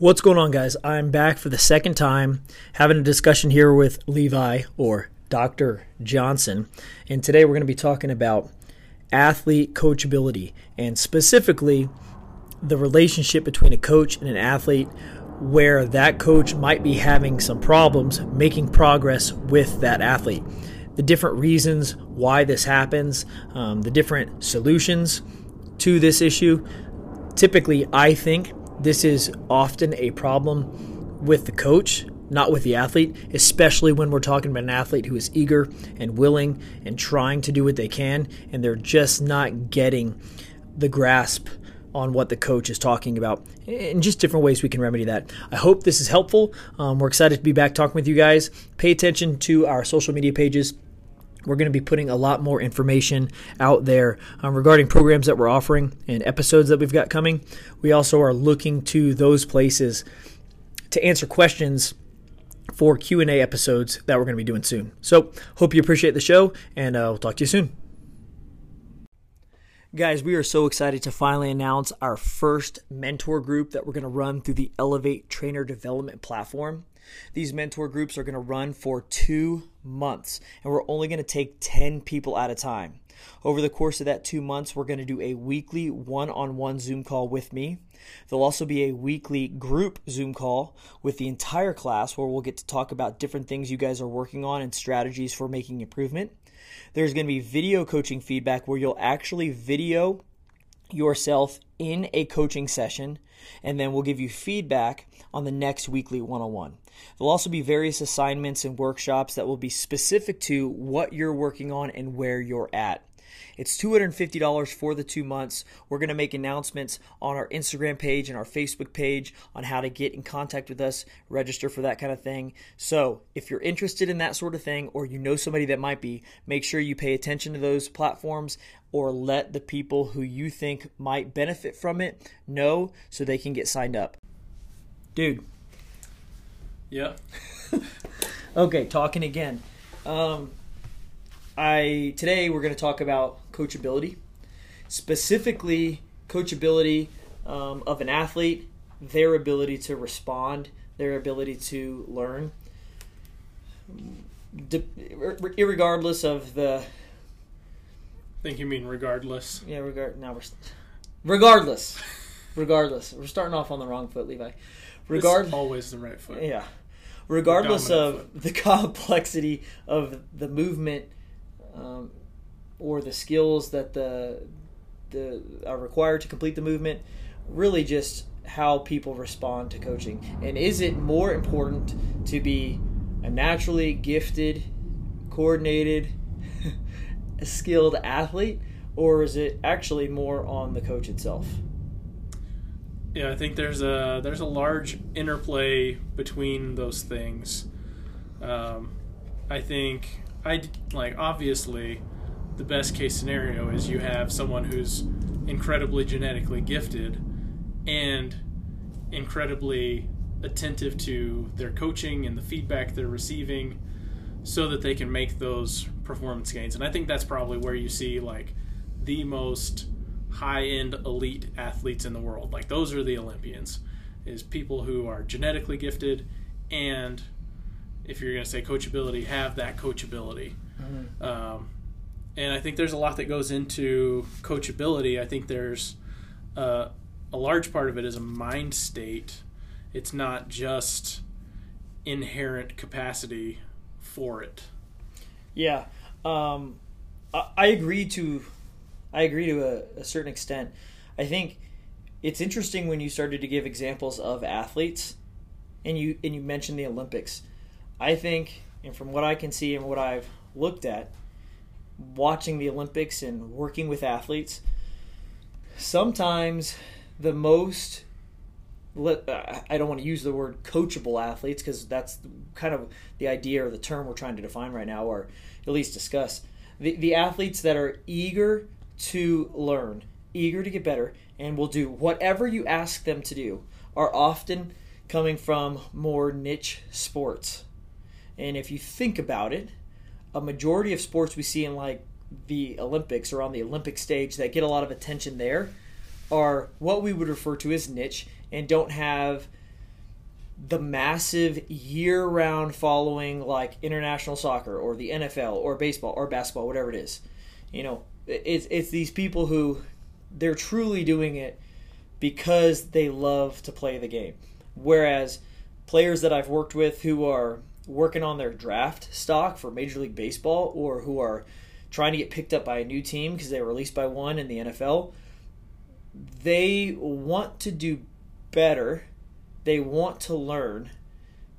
What's going on, guys? I'm back for the second time having a discussion here with Levi or Dr. Johnson. And today we're going to be talking about athlete coachability and specifically the relationship between a coach and an athlete where that coach might be having some problems making progress with that athlete. The different reasons why this happens, um, the different solutions to this issue. Typically, I think this is often a problem with the coach, not with the athlete, especially when we're talking about an athlete who is eager and willing and trying to do what they can, and they're just not getting the grasp on what the coach is talking about and just different ways we can remedy that. I hope this is helpful. Um, we're excited to be back talking with you guys. Pay attention to our social media pages we're going to be putting a lot more information out there um, regarding programs that we're offering and episodes that we've got coming. We also are looking to those places to answer questions for Q&A episodes that we're going to be doing soon. So, hope you appreciate the show and uh, we'll talk to you soon. Guys, we are so excited to finally announce our first mentor group that we're going to run through the Elevate Trainer Development platform. These mentor groups are going to run for two months, and we're only going to take 10 people at a time. Over the course of that two months, we're going to do a weekly one on one Zoom call with me. There'll also be a weekly group Zoom call with the entire class where we'll get to talk about different things you guys are working on and strategies for making improvement. There's going to be video coaching feedback where you'll actually video yourself in a coaching session, and then we'll give you feedback on the next weekly one on one. There'll also be various assignments and workshops that will be specific to what you're working on and where you're at. It's $250 for the two months. We're going to make announcements on our Instagram page and our Facebook page on how to get in contact with us, register for that kind of thing. So, if you're interested in that sort of thing or you know somebody that might be, make sure you pay attention to those platforms or let the people who you think might benefit from it know so they can get signed up. Dude, yeah. okay, talking again. Um, I today we're going to talk about coachability, specifically coachability um, of an athlete, their ability to respond, their ability to learn, De- regardless of the. I think you mean regardless. Yeah, regard. Now we're regardless, regardless. We're starting off on the wrong foot, Levi. Regard always the right foot. Yeah regardless of foot. the complexity of the movement um, or the skills that the the are required to complete the movement, really just how people respond to coaching. And is it more important to be a naturally gifted, coordinated, skilled athlete, or is it actually more on the coach itself? Yeah, I think there's a there's a large interplay between those things. Um, I think I like obviously the best case scenario is you have someone who's incredibly genetically gifted and incredibly attentive to their coaching and the feedback they're receiving so that they can make those performance gains. And I think that's probably where you see like the most high end elite athletes in the world. Like those are the Olympians, is people who are genetically gifted and if you're going to say coachability, have that coachability. Mm-hmm. Um, and I think there's a lot that goes into coachability. I think there's uh, a large part of it is a mind state. It's not just inherent capacity for it. Yeah, um, I, I agree to I agree to a, a certain extent. I think it's interesting when you started to give examples of athletes, and you and you mentioned the Olympics. I think, and from what I can see and what I've looked at, watching the Olympics and working with athletes, sometimes the most uh, I don't want to use the word coachable athletes because that's kind of the idea or the term we're trying to define right now, or at least discuss. The, the athletes that are eager to learn, eager to get better, and will do whatever you ask them to do, are often coming from more niche sports. And if you think about it, a majority of sports we see in like the Olympics or on the Olympic stage that get a lot of attention there are what we would refer to as niche and don't have the massive year-round following like international soccer or the NFL or baseball or basketball, whatever it is. You know, it's it's these people who they're truly doing it because they love to play the game. Whereas players that I've worked with who are working on their draft stock for Major League Baseball or who are trying to get picked up by a new team because they were released by one in the NFL, they want to do better. They want to learn,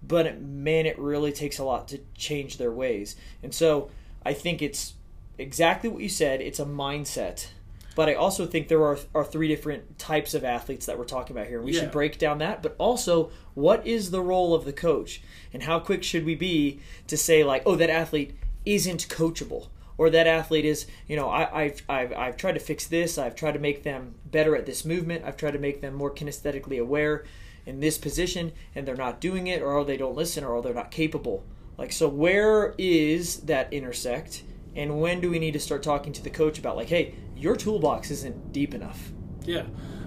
but man, it really takes a lot to change their ways. And so I think it's exactly what you said. It's a mindset. But I also think there are, are three different types of athletes that we're talking about here. We Yeah. should break down that. But also, what is the role of the coach? And how quick should we be to say, like, oh, that athlete isn't coachable? Or that athlete is, you know, I, I've, I've, I've tried to fix this. I've tried to make them better at this movement. I've tried to make them more kinesthetically aware in this position, and they're not doing it, or they don't listen, or they're not capable. Like, so where is that intersect? And when do we need to start talking to the coach about, like, hey, your toolbox isn't deep enough? Yeah,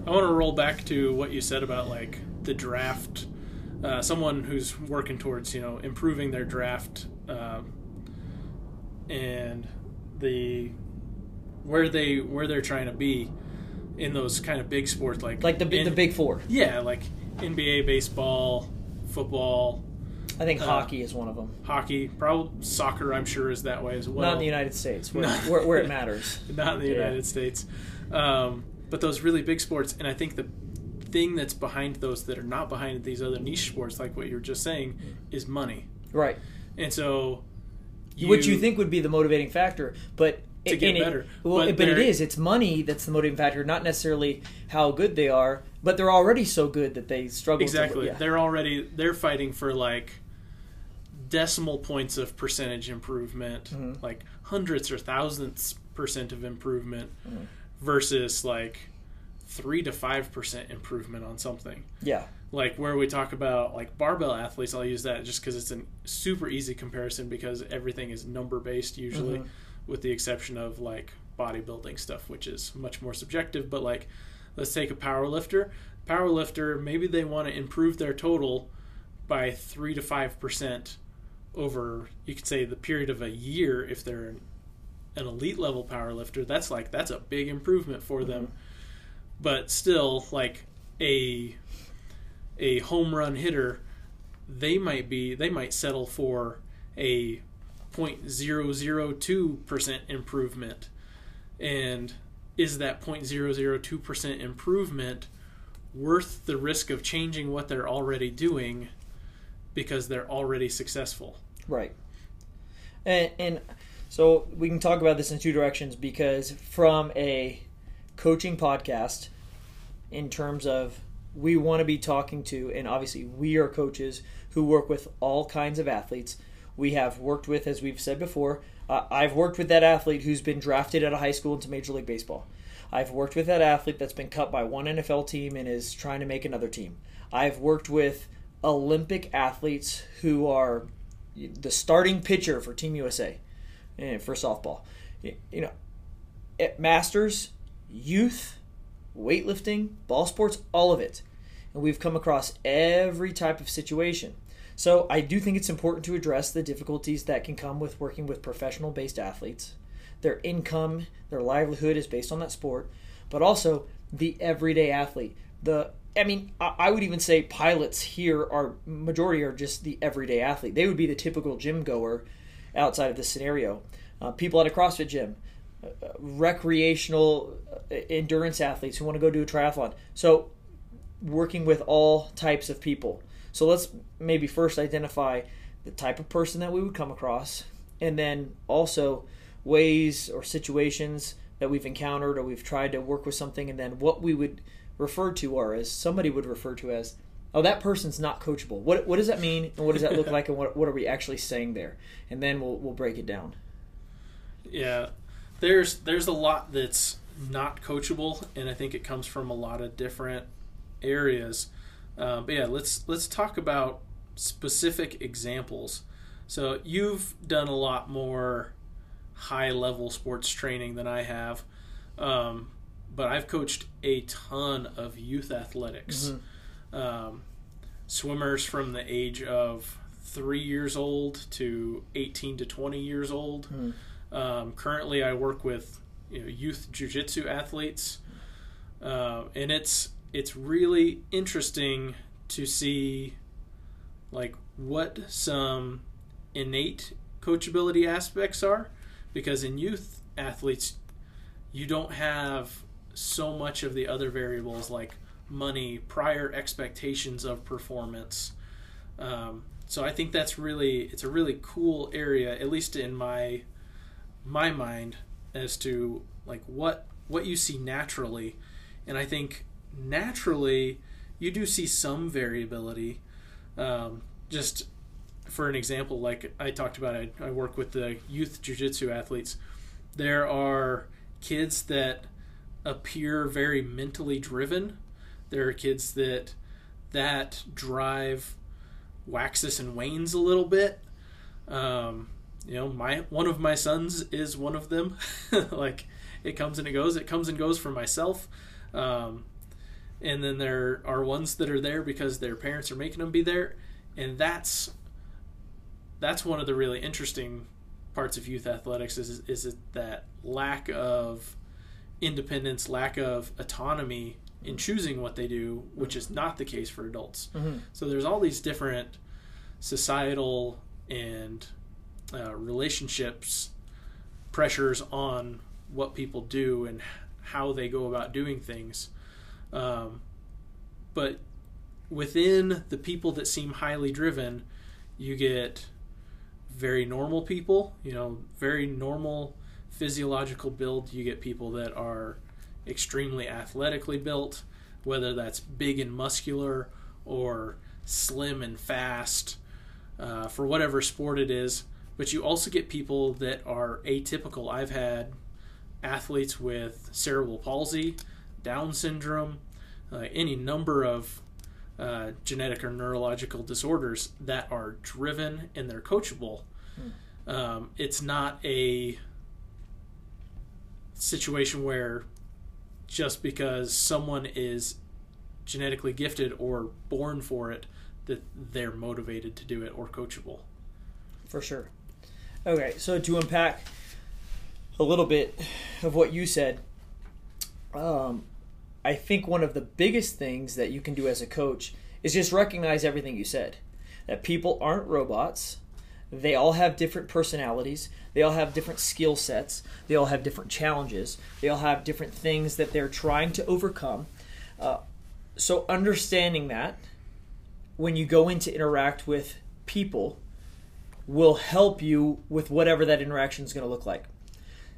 I want to roll back to what you said about like the draft. Uh, someone who's working towards you know improving their draft um, and the where they where they're trying to be in those kind of big sports like Like the, in- the big four. yeah like NBA baseball football I think Uh, hockey is one of them. hockey probably soccer I'm sure is that way as well Not in the United States, where, where, where it matters. not in the Yeah. United States. Um, but those really big sports, and I think the thing that's behind those that are not behind these other niche sports, like what you were just saying, is money. Right. And so, Which you think would be the motivating factor, but To get and it- better. well, But but, it is. It's money that's the motivating factor, not necessarily how good they are. But they're already so good that they struggle. exactly To, yeah. they're already they're fighting for like decimal points of percentage improvement, Mhm. like hundreds or thousandths percent of improvement, Mhm. versus like three to five percent improvement on something. yeah. like where we talk about like barbell athletes i'll use that just because it's a super easy comparison because everything is number based usually Mhm. with the exception of like bodybuilding stuff which is much more subjective but like let's take a power lifter power lifter maybe they want to improve their total by 3 to 5 percent over you could say the period of a year if they're an, an elite level power lifter that's like that's a big improvement for mm-hmm. them but still like a a home run hitter, they might be they might settle for a 0.002% improvement. And is that 0.002% improvement worth the risk of changing what they're already doing because they're already successful? Right. And, and so we can talk about this in two directions because from a coaching podcast, in terms of we want to be talking to, and obviously we are coaches who work with all kinds of athletes. We have worked with, as we've said before, uh, I've worked with that athlete who's been drafted out of high school into Major League Baseball. I've worked with that athlete that's been cut by one NFL team and is trying to make another team. I've worked with Olympic athletes who are the starting pitcher for Team USA and eh, for softball. You know, at Masters, youth, weightlifting, ball sports, all of it. And we've come across every type of situation. So I do think it's important to address the difficulties that can come with working with professional based athletes. Their income, their livelihood is based on that sport, but also the everyday athlete. The I mean, I would even say pilots here are majority are just the everyday athlete. They would be the typical gym goer outside of this scenario. Uh, people at a CrossFit gym, uh, recreational uh, endurance athletes who want to go do a triathlon. So, working with all types of people. So let's maybe first identify the type of person that we would come across, and then also ways or situations that we've encountered or we've tried to work with something, and then what we would refer to or as somebody would refer to as, oh, that person's not coachable. What what does that mean, and what does that look like, and what what are we actually saying there? And then we'll we'll break it down. Yeah, there's there's a lot that's not coachable, and I think it comes from a lot of different areas. Um, but yeah, let's let's talk about specific examples. So you've done a lot more high level sports training than I have, um, but I've coached a ton of youth athletics. Um, swimmers from the age of three years old to 18 to 20 years old. Um, currently, I work with you know, youth jiu-jitsu athletes, uh, and it's it's really interesting to see like what some innate coachability aspects are, because in youth athletes, you don't have so much of the other variables like money, prior expectations of performance. Um, so I think that's really it's a really cool area, at least in my my mind, as to like what what you see naturally, and I think naturally you do see some variability. Um, just for an example, like I talked about, I, I work with the youth jiu-jitsu athletes. There are kids that appear very mentally driven. There are kids that that drive waxes and wanes a little bit. Um, you know, my one of my sons is one of them. like it comes and it goes. It comes and goes for myself. Um, and then there are ones that are there because their parents are making them be there, and that's that's one of the really interesting parts of youth athletics is is it that lack of independence, lack of autonomy in choosing what they do, which is not the case for adults. Mhm. So there's all these different societal and uh, relationships pressures on what people do and how they go about doing things. Um, but within the people that seem highly driven, you get very normal people, you know, very normal physiological build. You get people that are extremely athletically built, whether that's big and muscular or slim and fast, uh, for whatever sport it is. But you also get people that are atypical. I've had athletes with cerebral palsy, Down syndrome, uh, any number of uh, genetic or neurological disorders that are driven and they're coachable. Um, it's not a situation where just because someone is genetically gifted or born for it that they're motivated to do it or coachable. For sure. Okay, so to unpack a little bit of what you said, um, I think one of the biggest things that you can do as a coach is just recognize everything you said. That people aren't robots. They all have different personalities. They all have different skill sets. They all have different challenges. They all have different things that they're trying to overcome. Uh, so, understanding that when you go in to interact with people will help you with whatever that interaction is going to look like.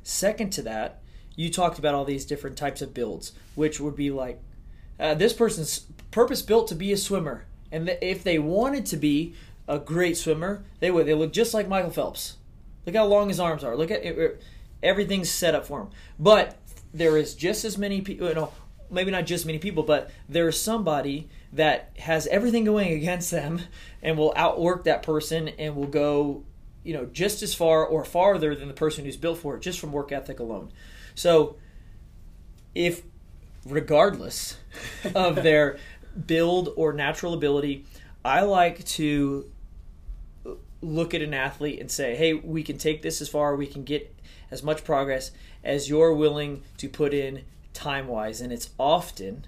Second to that, you talked about all these different types of builds, which would be like uh, this person's purpose built to be a swimmer, and if they wanted to be a great swimmer, they would. They look just like Michael Phelps. Look how long his arms are. Look at it, it- everything's set up for him. But there is just as many people. You uh, know, maybe not just many people, but there's somebody that has everything going against them and will outwork that person and will go, you know, just as far or farther than the person who's built for it just from work ethic alone. So, if regardless of their build or natural ability, I like to look at an athlete and say, hey, we can take this as far, we can get as much progress as you're willing to put in time wise. And it's often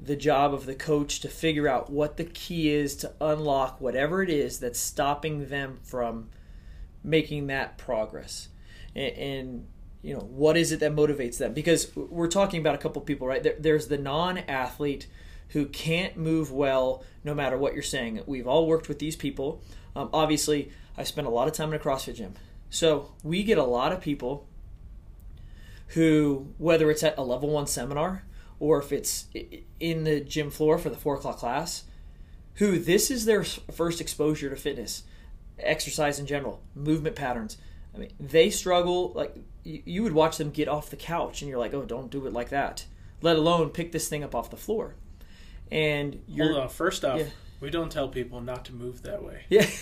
the job of the coach to figure out what the key is to unlock whatever it is that's stopping them from making that progress. And, and you know, what is it that motivates them? Because we're talking about a couple people, right? There, there's the non athlete who can't move well no matter what you're saying. We've all worked with these people. Um, obviously, I spent a lot of time in a CrossFit gym. So we get a lot of people who, whether it's at a level one seminar or if it's in the gym floor for the four o'clock class, who this is their first exposure to fitness, exercise in general, movement patterns. I mean, they struggle. Like you, you would watch them get off the couch, and you're like, "Oh, don't do it like that." Let alone pick this thing up off the floor. And you're Hold on. First off, Yeah. We don't tell people not to move that way. yeah.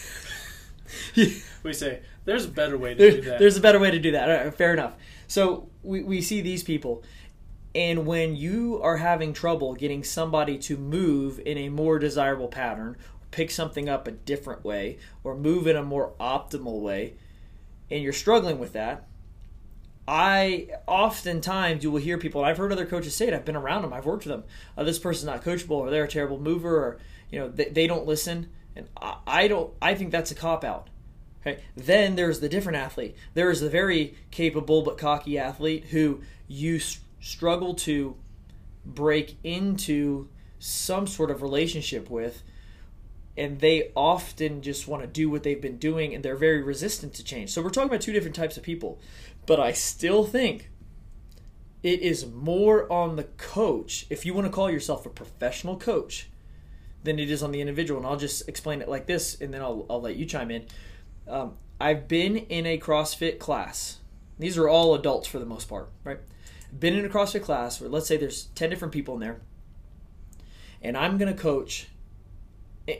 We say there's a better way to do that. there's a better way to do that. All right, fair enough. So we, we see these people, And when you are having trouble getting somebody to move in a more desirable pattern, pick something up a different way, or move in a more optimal way, and you're struggling with that, I oftentimes you will hear people, and I've heard other coaches say it. I've been around them. I've worked with them. Oh, this person's not coachable, or they're a terrible mover, or you know they, they don't listen. And I, I don't. I think that's a cop out. Okay. Then there's the different athlete. There is the very capable but cocky athlete who you s- struggle to break into some sort of relationship with and they often just want to do what they've been doing and they're very resistant to change. So we're talking about two different types of people. But I still think it is more on the coach, if you want to call yourself a professional coach, than it is on the individual. And I'll just explain it like this and then I'll, I'll let you chime in. Um, I've been in a CrossFit class. These are all adults for the most part, right? Been in a CrossFit class where let's say there's 10 different people in there, and I'm going to coach,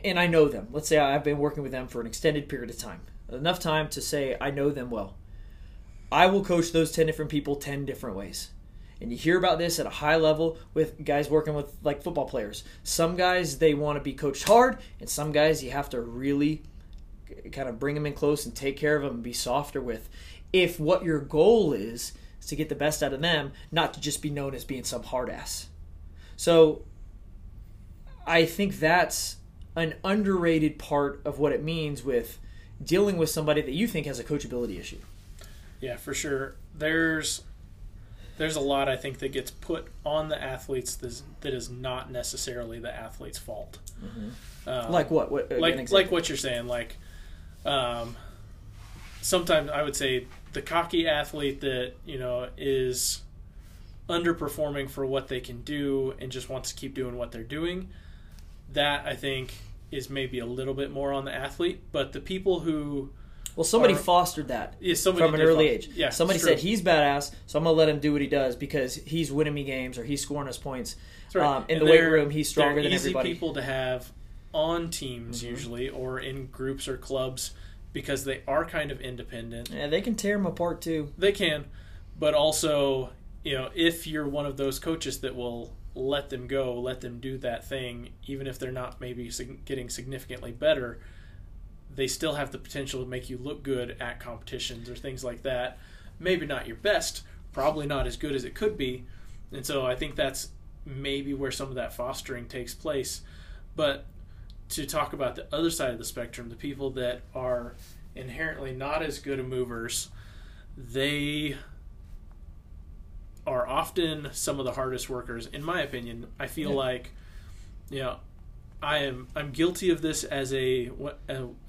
and I know them. Let's say I've been working with them for an extended period of time, enough time to say I know them well. I will coach those 10 different people 10 different ways. And you hear about this at a high level with guys working with like football players. Some guys, they want to be coached hard, and some guys, you have to really kind of bring them in close and take care of them and be softer with. If what your goal is, is to get the best out of them, not to just be known as being some hard ass. So I think that's an underrated part of what it means with dealing with somebody that you think has a coachability issue. Yeah, for sure. There's there's a lot I think that gets put on the athletes that is not necessarily the athlete's fault. Mm-hmm. Um, like what? what like like what you're saying. Like um, sometimes I would say the cocky athlete that you know is underperforming for what they can do and just wants to keep doing what they're doing. That I think is maybe a little bit more on the athlete, but the people who well, somebody are, fostered that yeah, from an early age. Yeah, somebody said he's badass, so I'm gonna let him do what he does because he's winning me games or he's scoring us points. Right. Um, in and the weight room, he's stronger than easy everybody. People to have on teams mm-hmm. usually or in groups or clubs because they are kind of independent. Yeah, they can tear them apart too. They can, but also, you know, if you're one of those coaches that will let them go, let them do that thing, even if they're not maybe getting significantly better, they still have the potential to make you look good at competitions or things like that. Maybe not your best, probably not as good as it could be. And so I think that's maybe where some of that fostering takes place. But to talk about the other side of the spectrum, the people that are inherently not as good a movers, they are often some of the hardest workers. In my opinion, I feel yeah. like, you know, I am I'm guilty of this as a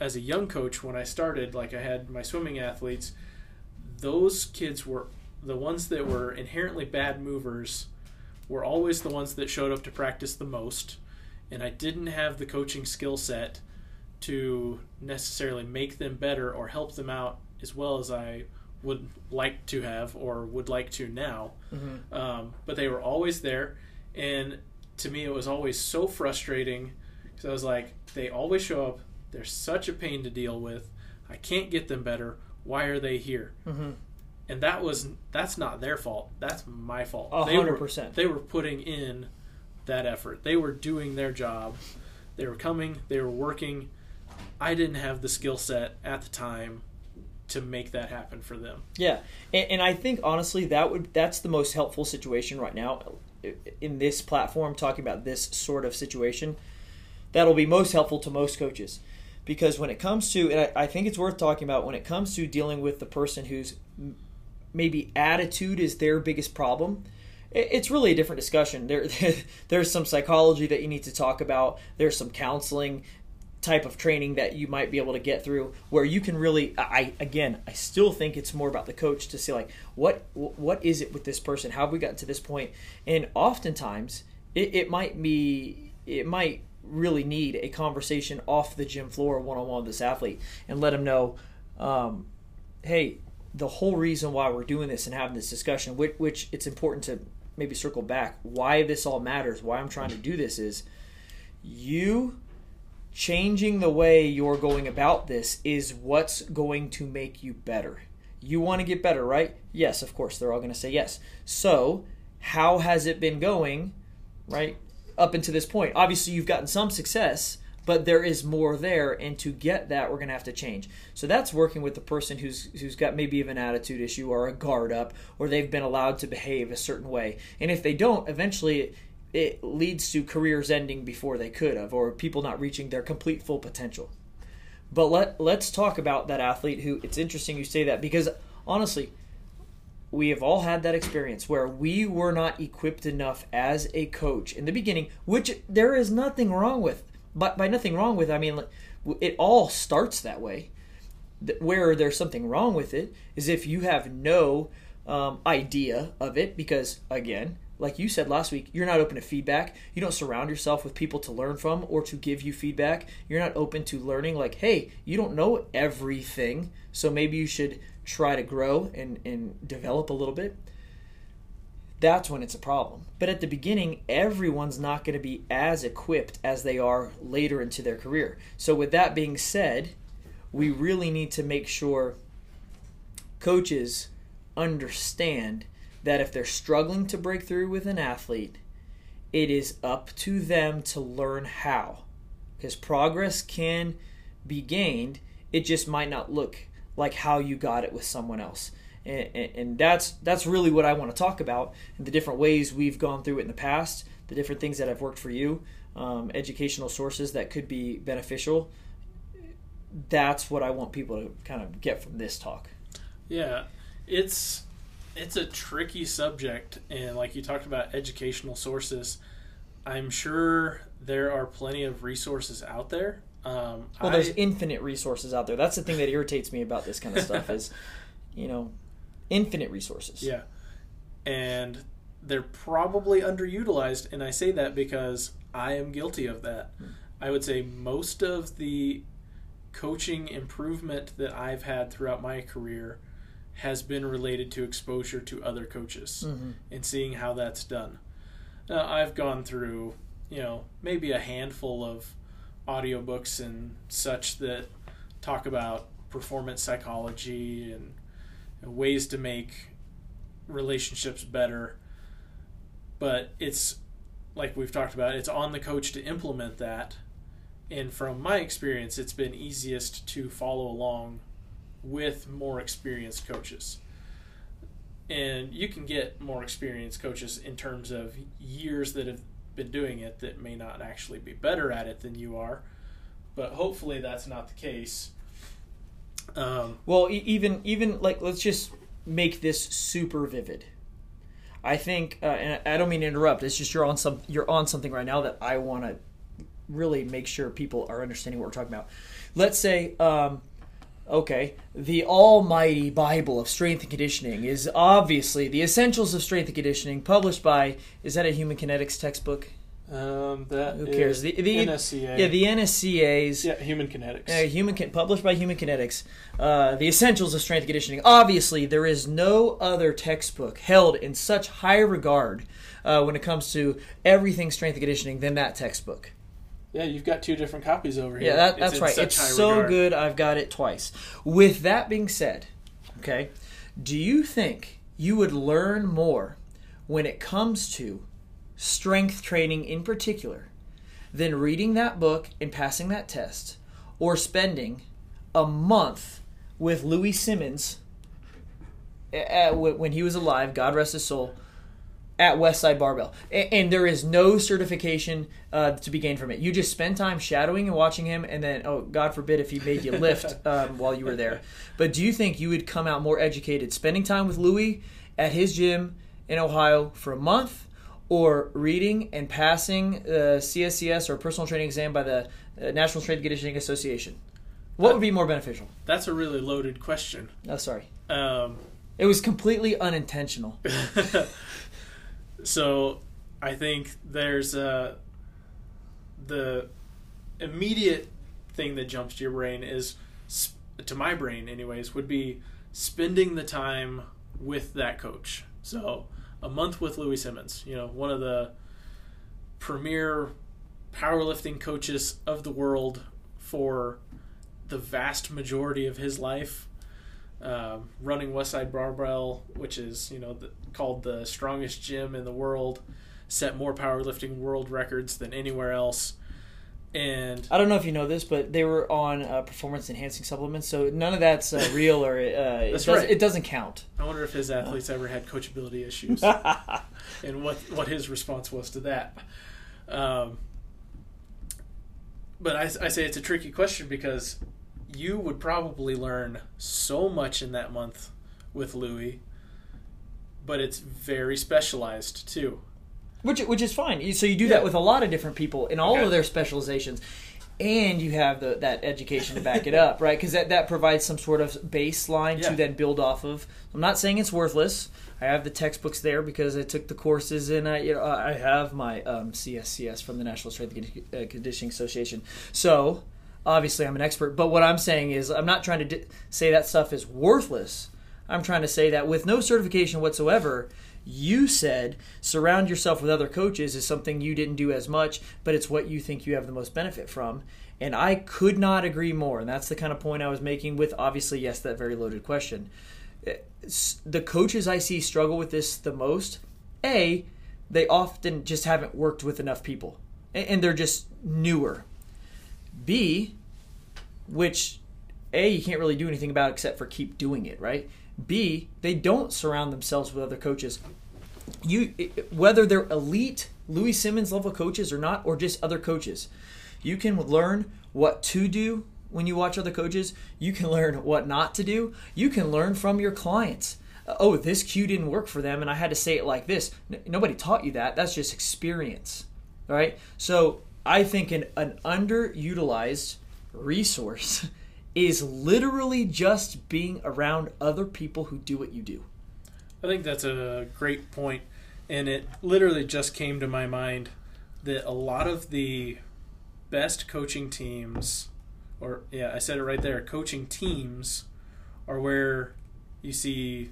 as a young coach when I started. Like I had my swimming athletes, those kids were the ones that were inherently bad movers were always the ones that showed up to practice the most and I didn't have the coaching skill set to necessarily make them better or help them out as well as I would like to have or would like to now. Mm-hmm. Um, but they were always there, and to me, it was always so frustrating because I was like, they always show up. They're such a pain to deal with. I can't get them better. Why are they here? Mm-hmm. And that was that's not their fault. That's my fault. hundred percent. They were putting in that effort. They were doing their job. They were coming, they were working. I didn't have the skill set at the time to make that happen for them. Yeah. And, and, I think honestly that would that's the most helpful situation right now in this platform talking about this sort of situation. That'll be most helpful to most coaches. Because when it comes to, and I, I think it's worth talking about, when it comes to dealing with the person whose maybe attitude is their biggest problem, it's really a different discussion. There, there's some psychology that you need to talk about. There's some counseling type of training that you might be able to get through where you can really i again i still think it's more about the coach to see like what what is it with this person how have we gotten to this point and oftentimes it, it might be it might really need a conversation off the gym floor one-on-one with this athlete and let them know um, hey the whole reason why we're doing this and having this discussion which, which it's important to maybe circle back why this all matters why i'm trying to do this is you changing the way you're going about this is what's going to make you better. You want to get better right? Yes of course they're all going to say yes. So how has it been going, right, up until this point? Obviously, you've gotten some success, but there is more there, and to get that, we're going to have to change. So that's working with the person who's who's got maybe even an attitude issue or a guard up, or they've been allowed to behave a certain way, and if they don't, eventually. It leads to careers ending before they could have, or people not reaching their complete full potential. But let let's talk about that athlete who. It's interesting you say that because honestly, we have all had that experience where we were not equipped enough as a coach in the beginning, which there is nothing wrong with. But by nothing wrong with, I mean it all starts that way. Where there's something wrong with it is if you have no um, idea of it, because again, like you said last week, you're not open to feedback. You don't surround yourself with people to learn from or to give you feedback. You're not open to learning, like, hey, you don't know everything, so maybe you should try to grow and, and develop a little bit. That's when it's a problem. But at the beginning, everyone's not going to be as equipped as they are later into their career. So, with that being said, we really need to make sure coaches understand that if they're struggling to break through with an athlete, it is up to them to learn how. Because progress can be gained, it just might not look like how you got it with someone else. And, and, that's that's really what I want to talk about and the different ways we've gone through it in the past, the different things that have worked for you, um, educational sources that could be beneficial. That's what I want people to kind of get from this talk. Yeah, it's it's a tricky subject, and like you talked about educational sources, I'm sure there are plenty of resources out there. Um, well, there's I, infinite resources out there. That's the thing that irritates me about this kind of stuff is, you know, infinite resources. Yeah, and they're probably underutilized, and I say that because I am guilty of that. Hmm. I would say most of the coaching improvement that I've had throughout my career has been related to exposure to other coaches mm-hmm. and seeing how that's done. Now, I've gone through, you know, maybe a handful of audiobooks and such that talk about performance psychology and, and ways to make relationships better. But it's like we've talked about, it's on the coach to implement that. And from my experience, it's been easiest to follow along with more experienced coaches. And you can get more experienced coaches in terms of years that have been doing it that may not actually be better at it than you are, but hopefully that's not the case. Um, well, even even like let's just make this super vivid. I think, uh, and I don't mean to interrupt. It's just you're on some you're on something right now that I want to really make sure people are understanding what we're talking about. Let's say um, Okay, the almighty Bible of strength and conditioning is obviously the essentials of strength and conditioning, published by is that a human kinetics textbook? Um, that who cares? The, the NSCA. Yeah, the NSCA's. Yeah, Human Kinetics. Uh, human published by Human Kinetics. Uh, the essentials of strength and conditioning. Obviously, there is no other textbook held in such high regard uh, when it comes to everything strength and conditioning than that textbook. Yeah, you've got two different copies over here. Yeah, that, that's right. It's so regard. good, I've got it twice. With that being said, okay, do you think you would learn more when it comes to strength training in particular than reading that book and passing that test or spending a month with Louie Simmons eh, eh, when he was alive, God rest his soul, at Westside Barbell, and, there is no certification uh, to be gained from it. You just spend time shadowing and watching him, and then, oh, God forbid if he made you lift um, while you were there. But do you think you would come out more educated spending time with Louie at his gym in Ohio for a month, or reading and passing the CSCS or personal training exam by the uh, National Strength and Conditioning Association? What would be more beneficial? That's a really loaded question. Oh, sorry. Um, it was completely unintentional. So I think there's uh, the immediate thing that jumps to your brain is to my brain anyways would be spending the time with that coach. So a month with Louie Simmons, you know, one of the premier powerlifting coaches of the world for the vast majority of his life. Um, running Westside Barbell, which is you know the, called the strongest gym in the world, set more powerlifting world records than anywhere else. And I don't know if you know this, but they were on uh, performance enhancing supplements, so none of that's uh, real or uh, it, does, right. it doesn't count. I wonder if his athletes ever had coachability issues, and what what his response was to that. Um, but I, I say it's a tricky question because you would probably learn so much in that month with Louie, but it's very specialized too. which which is fine. So you do Yeah. that with a lot of different people in all Okay. of their specializations, and you have the, that education to back it up, right? Because that that provides some sort of baseline Yeah. to then build off of. I'm not saying it's worthless. I have the textbooks there because I took the courses, and I you know I have my um, CSCS from the National Strength and uh, Conditioning Association. So obviously I'm an expert, but what I'm saying is I'm not trying to say that stuff is worthless. I'm trying to say that with no certification whatsoever, you said surround yourself with other coaches is something you didn't do as much, but it's what you think you have the most benefit from. And I could not agree more. And that's the kind of point I was making with obviously, yes, that very loaded question. Eh, the coaches I see struggle with this the most, A, they often just haven't worked with enough people and they're just newer. B, which A, you can't really do anything about except for keep doing it, right? B, they don't surround themselves with other coaches. You whether they're elite Louie Simmons level coaches or not, or just other coaches, you can learn what to do when you watch other coaches. You can learn what not to do. You can learn from your clients. Uh, Oh, this cue didn't work for them, and I had to say it like this. N- nobody taught you that. That's just experience, right? So I think an, an underutilized resource is literally just being around other people who do what you do. I think that's a great point, and it literally just came to my mind that a lot of the best coaching teams, or yeah, I said it right there, coaching teams are where you see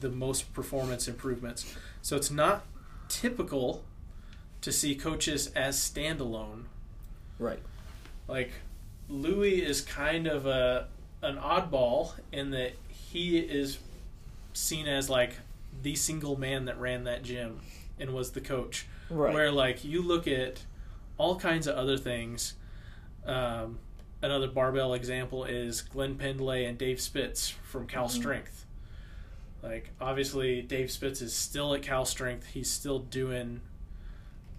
the most performance improvements. So it's not typical to see coaches as standalone. Right. Like Louie is kind of a an oddball in that he is seen as like the single man that ran that gym and was the coach. Right. Where like you look at all kinds of other things. Um, another barbell example is Glenn Pendlay and Dave Spitz from Cal Strength. Like obviously Dave Spitz is still at Cal Strength. He's still doing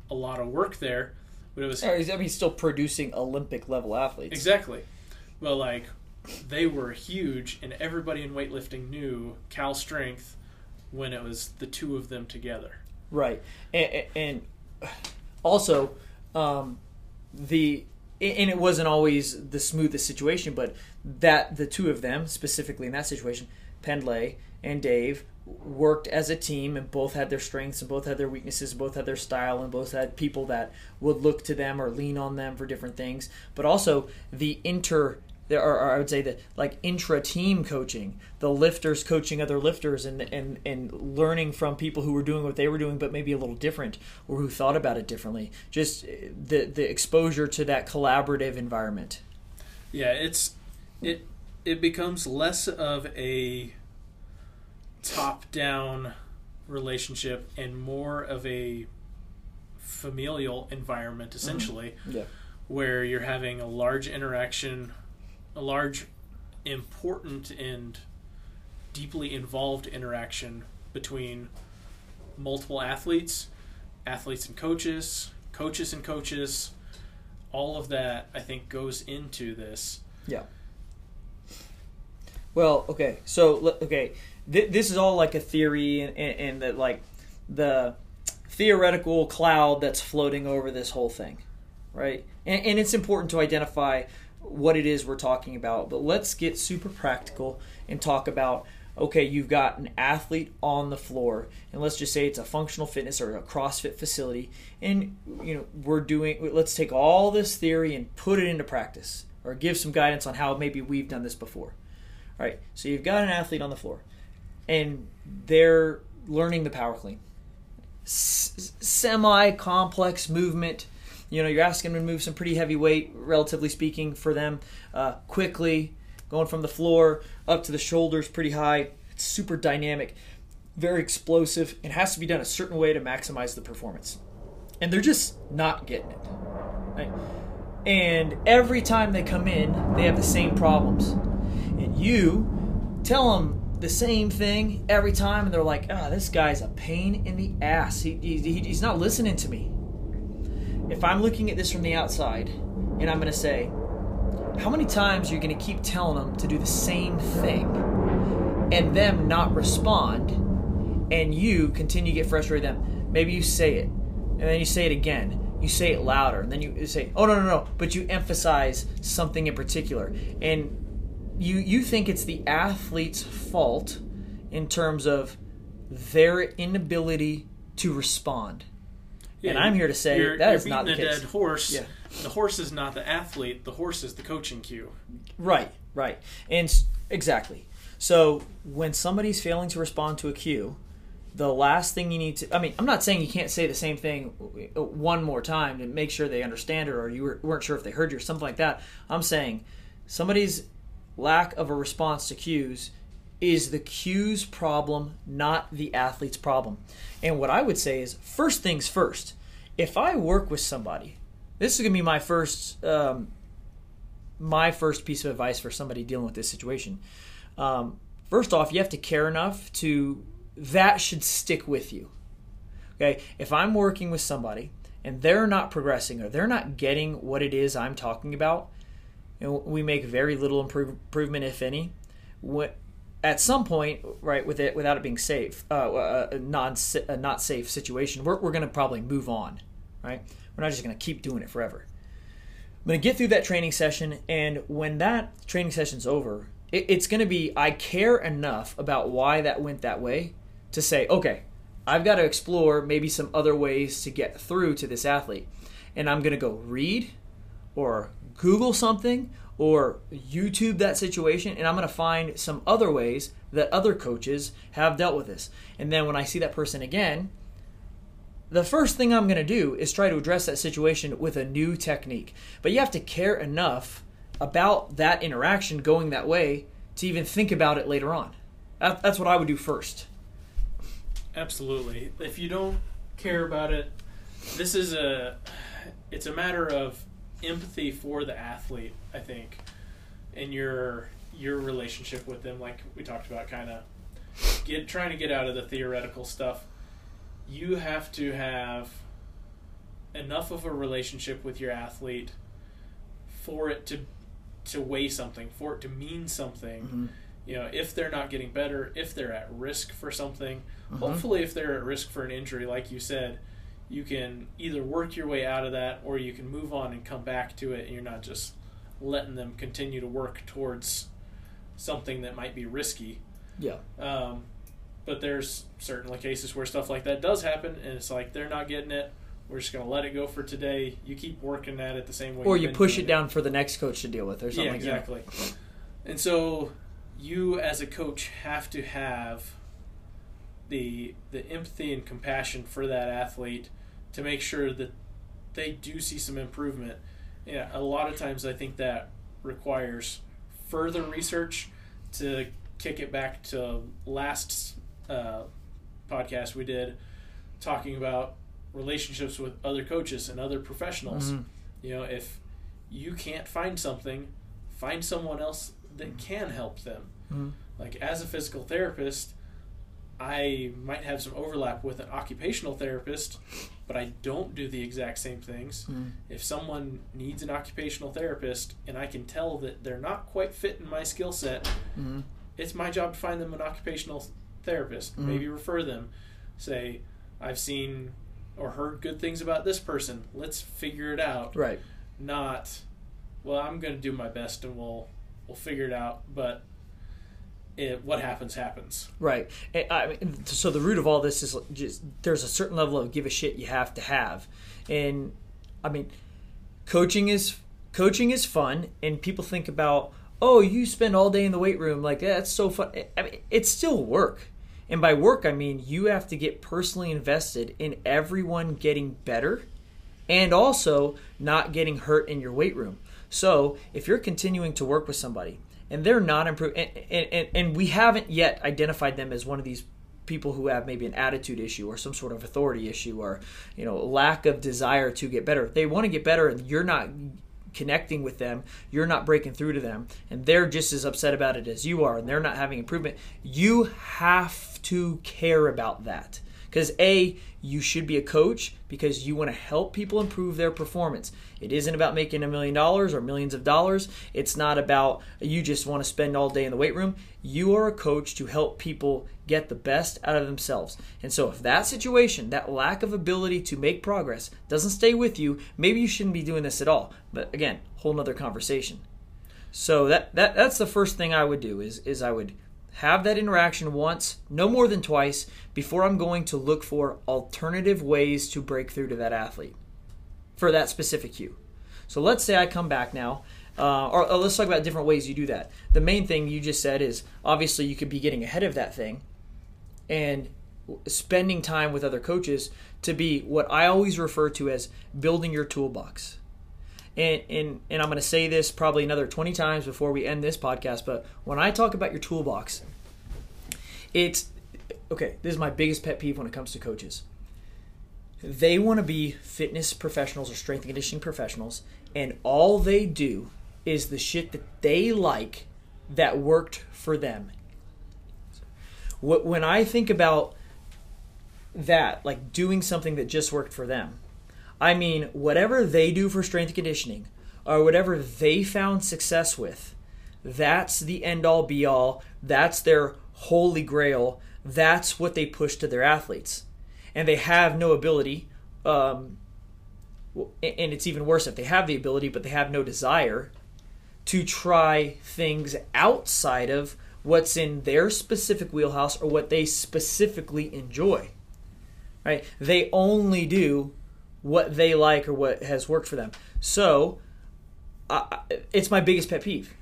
a lot of work there. But it was Yeah, I mean, he's still producing Olympic level athletes. Exactly. But like they were huge and everybody in weightlifting knew Cal Strength when it was the two of them together. Right, and, and also um, the and it wasn't always the smoothest situation, but that the two of them specifically in that situation, Pendlay and Dave worked as a team and both had their strengths and both had their weaknesses both had their style and both had people that would look to them or lean on them for different things but also the inter there are, I would say that like intra team coaching, the lifters coaching other lifters and, and and learning from people who were doing what they were doing but maybe a little different or who thought about it differently. Just uh, the the exposure to that collaborative environment. Yeah, it's it it becomes less of a top down relationship and more of a familial environment mm-hmm. essentially Yeah. where you're having a large interaction a large important and deeply involved interaction between multiple athletes athletes and coaches coaches and coaches all of that i think goes into this Yeah. Well, okay. So, okay, Th- this is all like a theory, and, and, and that like the theoretical cloud that's floating over this whole thing, right? And, and it's important to identify what it is we're talking about. But let's get super practical and talk about. Okay, you've got an athlete on the floor, and let's just say it's a functional fitness or a CrossFit facility, and you know we're doing. Let's take all this theory and put it into practice, or give some guidance on how maybe we've done this before. All right, so you've got an athlete on the floor, and they're learning the power clean. S- Semi complex movement. You know, you're asking them to move some pretty heavy weight, relatively speaking, for them uh, quickly. going from the floor up to the shoulders pretty high. It's super dynamic, very explosive, and has to be done a certain way to maximize the performance. And they're just not getting it. Right? And every time they come in, they have the same problems. And you tell them the same thing every time, and they're like, ah, oh, this guy's a pain in the ass. He, he, he's not listening to me. If I'm looking at this from the outside, and I'm going to say, how many times are you going to keep telling them to do the same thing and them not respond and you continue to get frustrated with them maybe you say it and then you say it again you say it louder and then you say oh no no no but you emphasize something in particular and you you think it's the athlete's fault in terms of their inability to respond. Yeah, and I'm here to say you're, that you're is not the a case. dead horse. Yeah. The horse is not the athlete. The horse is the coaching cue. Right, right, and exactly. So when somebody's failing to respond to a cue, the last thing you need to I mean, I'm not saying you can't say the same thing uh, one more time to make sure they understand it or you weren't sure if they heard you or something like that. I'm saying somebody's lack of a response to cues is the cues problem, not the athlete's problem. And what I would say is first things first. If I work with somebody, this is to be my first um, my first piece of advice for somebody dealing with this situation. Um, first off, you have to care enough to that should stick with you. Okay, if I'm working with somebody and they're not progressing or they're not getting what it is I'm talking about, we make very little improve, improvement, if any. What, at some point, right, with it without it being safe, uh, a non a not safe situation, we're, we're going to probably move on, right? We're not just going to keep doing it forever. I'm going to get through that training session, and when that training session's over, it, it's going to be I care enough about why that went that way to say, okay, I've got to explore maybe some other ways to get through to this athlete, and I'm going to go read or Google something or YouTube that situation, and I'm going to find some other ways that other coaches have dealt with this. And then when I see that person again, the first thing I'm going to do is try to address that situation with a new technique. But you have to care enough about that interaction going that way to even think about it later on. That's what I would do first. Absolutely. If you don't care about it, this is a it's a matter of empathy for the athlete. I think, in your your relationship with them, like we talked about, kind of get trying to get out of the theoretical stuff. You have to have enough of a relationship with your athlete for it to to weigh something, for it to mean something. Mm-hmm. You know, if they're not getting better, if they're at risk for something, mm-hmm. hopefully, if they're at risk for an injury, like you said, you can either work your way out of that or you can move on and come back to it and you're not just letting them continue to work towards something that might be risky. Yeah. Um, but there's certainly cases where stuff like that does happen and it's like they're not getting it. We're just going to let it go for today. You keep working at it the same way. Or you push it down it. for the next coach to deal with or something yeah, exactly. And so you as a coach have to have the the empathy and compassion for that athlete to make sure that they do see some improvement. Yeah, a lot of times I think that requires further research to kick it back to last uh, podcast we did talking about relationships with other coaches and other professionals. Mm-hmm. You know, if you can't find something, find someone else that can help them. Mm-hmm. Like as a physical therapist, I might have some overlap with an occupational therapist, but I don't do the exact same things. Mm. If someone needs an occupational therapist and I can tell that they're not quite fit in my skill set, mm. it's my job to find them an occupational therapist. Mm. Maybe refer them. Say, I've seen or heard good things about this person. Let's figure it out. Right. Not, well, I'm going to do my best and we'll we'll figure it out. But it, what happens happens. Right. Eh, I mean, so the root of all this is just there's a certain level of give a shit you have to have, and I mean, coaching is coaching is fun, and people think about oh you spend all day in the weight room like that's so fun. Eh, I mean, it's still work, and by work I mean you have to get personally invested in everyone getting better, and also not getting hurt in your weight room. So if you're continuing to work with somebody and they're not improving, and, and, and we haven't yet identified them as one of these people who have maybe an attitude issue or some sort of authority issue or you know lack of desire to get better. They want to get better and you're not connecting with them you're not breaking through to them and they're just as upset about it as you are and they're not having improvement. You have to care about that because A, you should be a coach because you want to help people improve their performance. It isn't about making a million dollars or millions of dollars. It's not about you just want to spend all day in the weight room. You are a coach to help people get the best out of themselves. And so, if that situation, that lack of ability to make progress, doesn't stay with you, maybe you shouldn't be doing this at all. But again, whole nother conversation. So that, that that's the first thing I would do is is I would have that interaction once, no more than twice, before I'm going to look for alternative ways to break through to that athlete for that specific cue. So let's say I come back now, uh, or, or let's talk about different ways you do that. The main thing you just said is obviously you could be getting ahead of that thing and spending time with other coaches to be what I always refer to as building your toolbox and, and, and I'm going to say this probably another 20 times before we end this podcast, but when I talk about your toolbox, it's okay, this is my biggest pet peeve when it comes to coaches. They want to be fitness professionals or strength and conditioning professionals, and all they do is the shit that they like that worked for them. When I think about that, like doing something that just worked for them, I mean, whatever they do for strength conditioning or whatever they found success with, that's the end all be all. That's their holy grail. That's what they push to their athletes. And they have no ability, um, and it's even worse if they have the ability, but they have no desire to try things outside of what's in their specific wheelhouse or what they specifically enjoy. Right? They only do what they like or what has worked for them. So uh, it's my biggest pet peeve.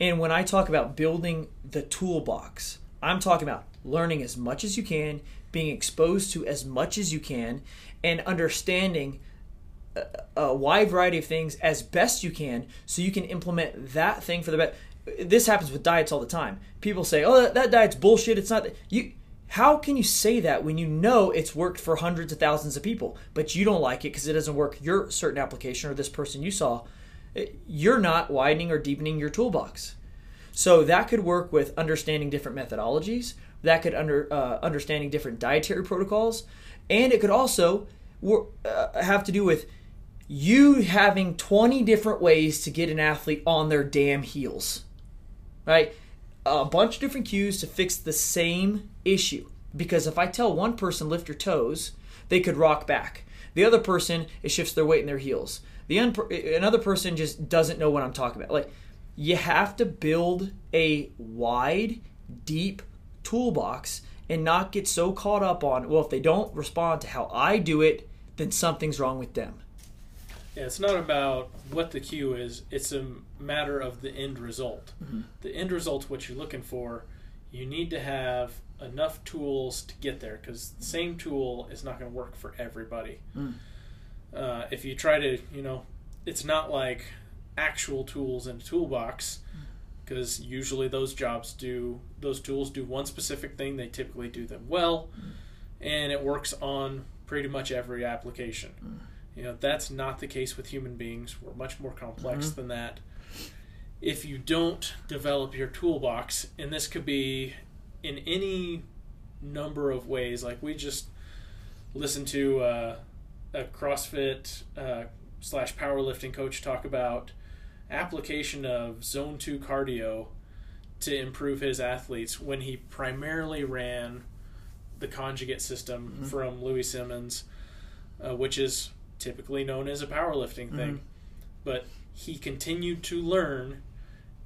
And when I talk about building the toolbox, I'm talking about learning as much as you can, being exposed to as much as you can, and understanding a, a wide variety of things as best you can so you can implement that thing for the best. This happens with diets all the time. People say, "Oh, that, that diet's bullshit. It's not." You how can you say that when you know it's worked for hundreds of thousands of people, but you don't like it because it doesn't work your certain application or this person you saw? You're not widening or deepening your toolbox. So that could work with understanding different methodologies. That could under uh, understanding different dietary protocols, and it could also uh, have to do with you having 20 different ways to get an athlete on their damn heels. Right? A bunch of different cues to fix the same issue. Because if I tell one person lift your toes, they could rock back. The other person it shifts their weight in their heels. The another person just doesn't know what I'm talking about. Like you have to build a wide, deep toolbox and not get so caught up on well if they don't respond to how I do it, then something's wrong with them. Yeah, it's not about what the cue is. It's a matter of the end result. Mm-hmm. The end result's what you're looking for. You need to have enough tools to get there because the same tool is not going to work for everybody. Mm. Uh, if you try to, you know, it's not like actual tools in a toolbox because usually those jobs do those tools do one specific thing. They typically do them well, mm. and it works on pretty much every application. You know, that's not the case with human beings. We're much more complex mm-hmm. than that. If you don't develop your toolbox, and this could be in any number of ways, like we just listened to uh, a CrossFit uh, slash powerlifting coach talk about application of zone two cardio to improve his athletes when he primarily ran the conjugate system mm-hmm. from Louie Simmons, uh, which is typically known as a powerlifting thing. Mm-hmm. But he continued to learn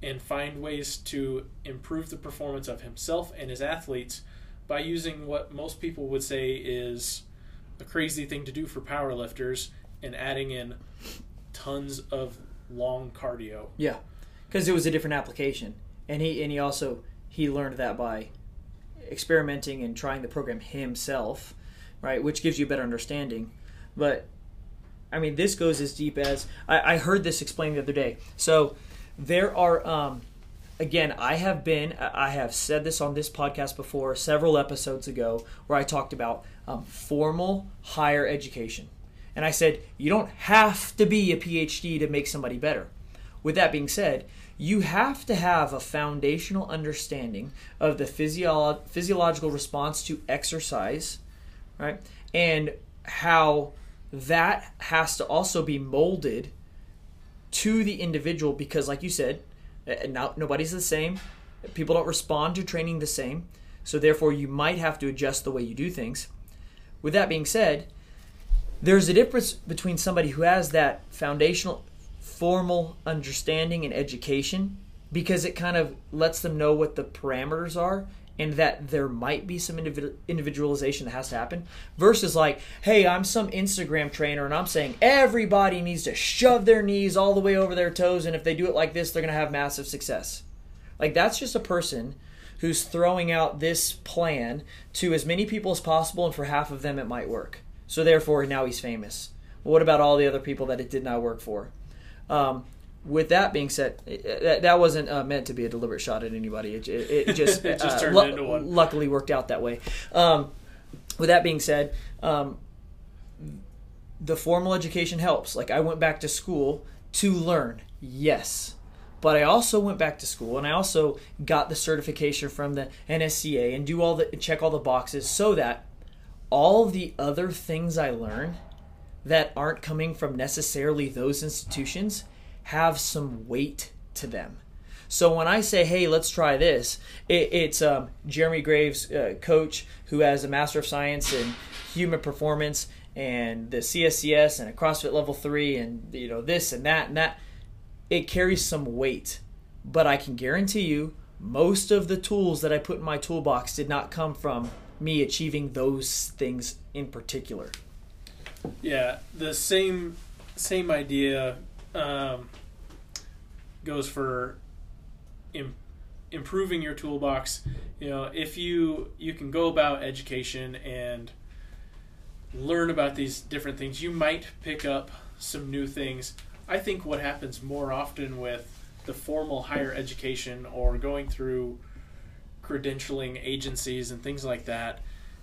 and find ways to improve the performance of himself and his athletes by using what most people would say is a crazy thing to do for powerlifters and adding in tons of long cardio. Yeah. Cuz it was a different application. And he and he also he learned that by experimenting and trying the program himself, right? Which gives you a better understanding. But I mean, this goes as deep as I, I heard this explained the other day. So there are um, again, I have been, I have said this on this podcast before, several episodes ago, where I talked about um, formal higher education. And I said, you don't have to be a PhD to make somebody better. With that being said, you have to have a foundational understanding of the physio- physiological response to exercise, right? And how that has to also be molded to the individual because, like you said, now nobody's the same. People don't respond to training the same. So, therefore, you might have to adjust the way you do things. With that being said, there's a difference between somebody who has that foundational, formal understanding and education because it kind of lets them know what the parameters are and that there might be some individualization that has to happen versus like hey i'm some instagram trainer and i'm saying everybody needs to shove their knees all the way over their toes and if they do it like this they're going to have massive success. Like that's just a person who's throwing out this plan to as many people as possible and for half of them it might work. So therefore now he's famous. What about all the other people that it did not work for? Um, with that being said, that, that wasn't uh, meant to be a deliberate shot at anybody. It, it, it just, it just uh, lu- luckily worked out that way. Um, with that being said, um, the formal education helps. Like I went back to school to learn, yes, but I also went back to school and I also got the certification from the NSCA and do all the check all the boxes so that all the other things I learn that aren't coming from necessarily those institutions have some weight to them. So when I say, "Hey, let's try this," it, it's um, Jeremy Graves, uh, coach who has a Master of Science in Human Performance and the CSCS and a CrossFit Level Three, and you know this and that and that. It carries some weight, but I can guarantee you, most of the tools that I put in my toolbox did not come from me achieving those things in particular. Yeah, the same same idea um, goes for Im- improving your toolbox. You know, if you you can go about education and learn about these different things, you might pick up some new things. I think what happens more often with the formal higher education or going through credentialing agencies and things like that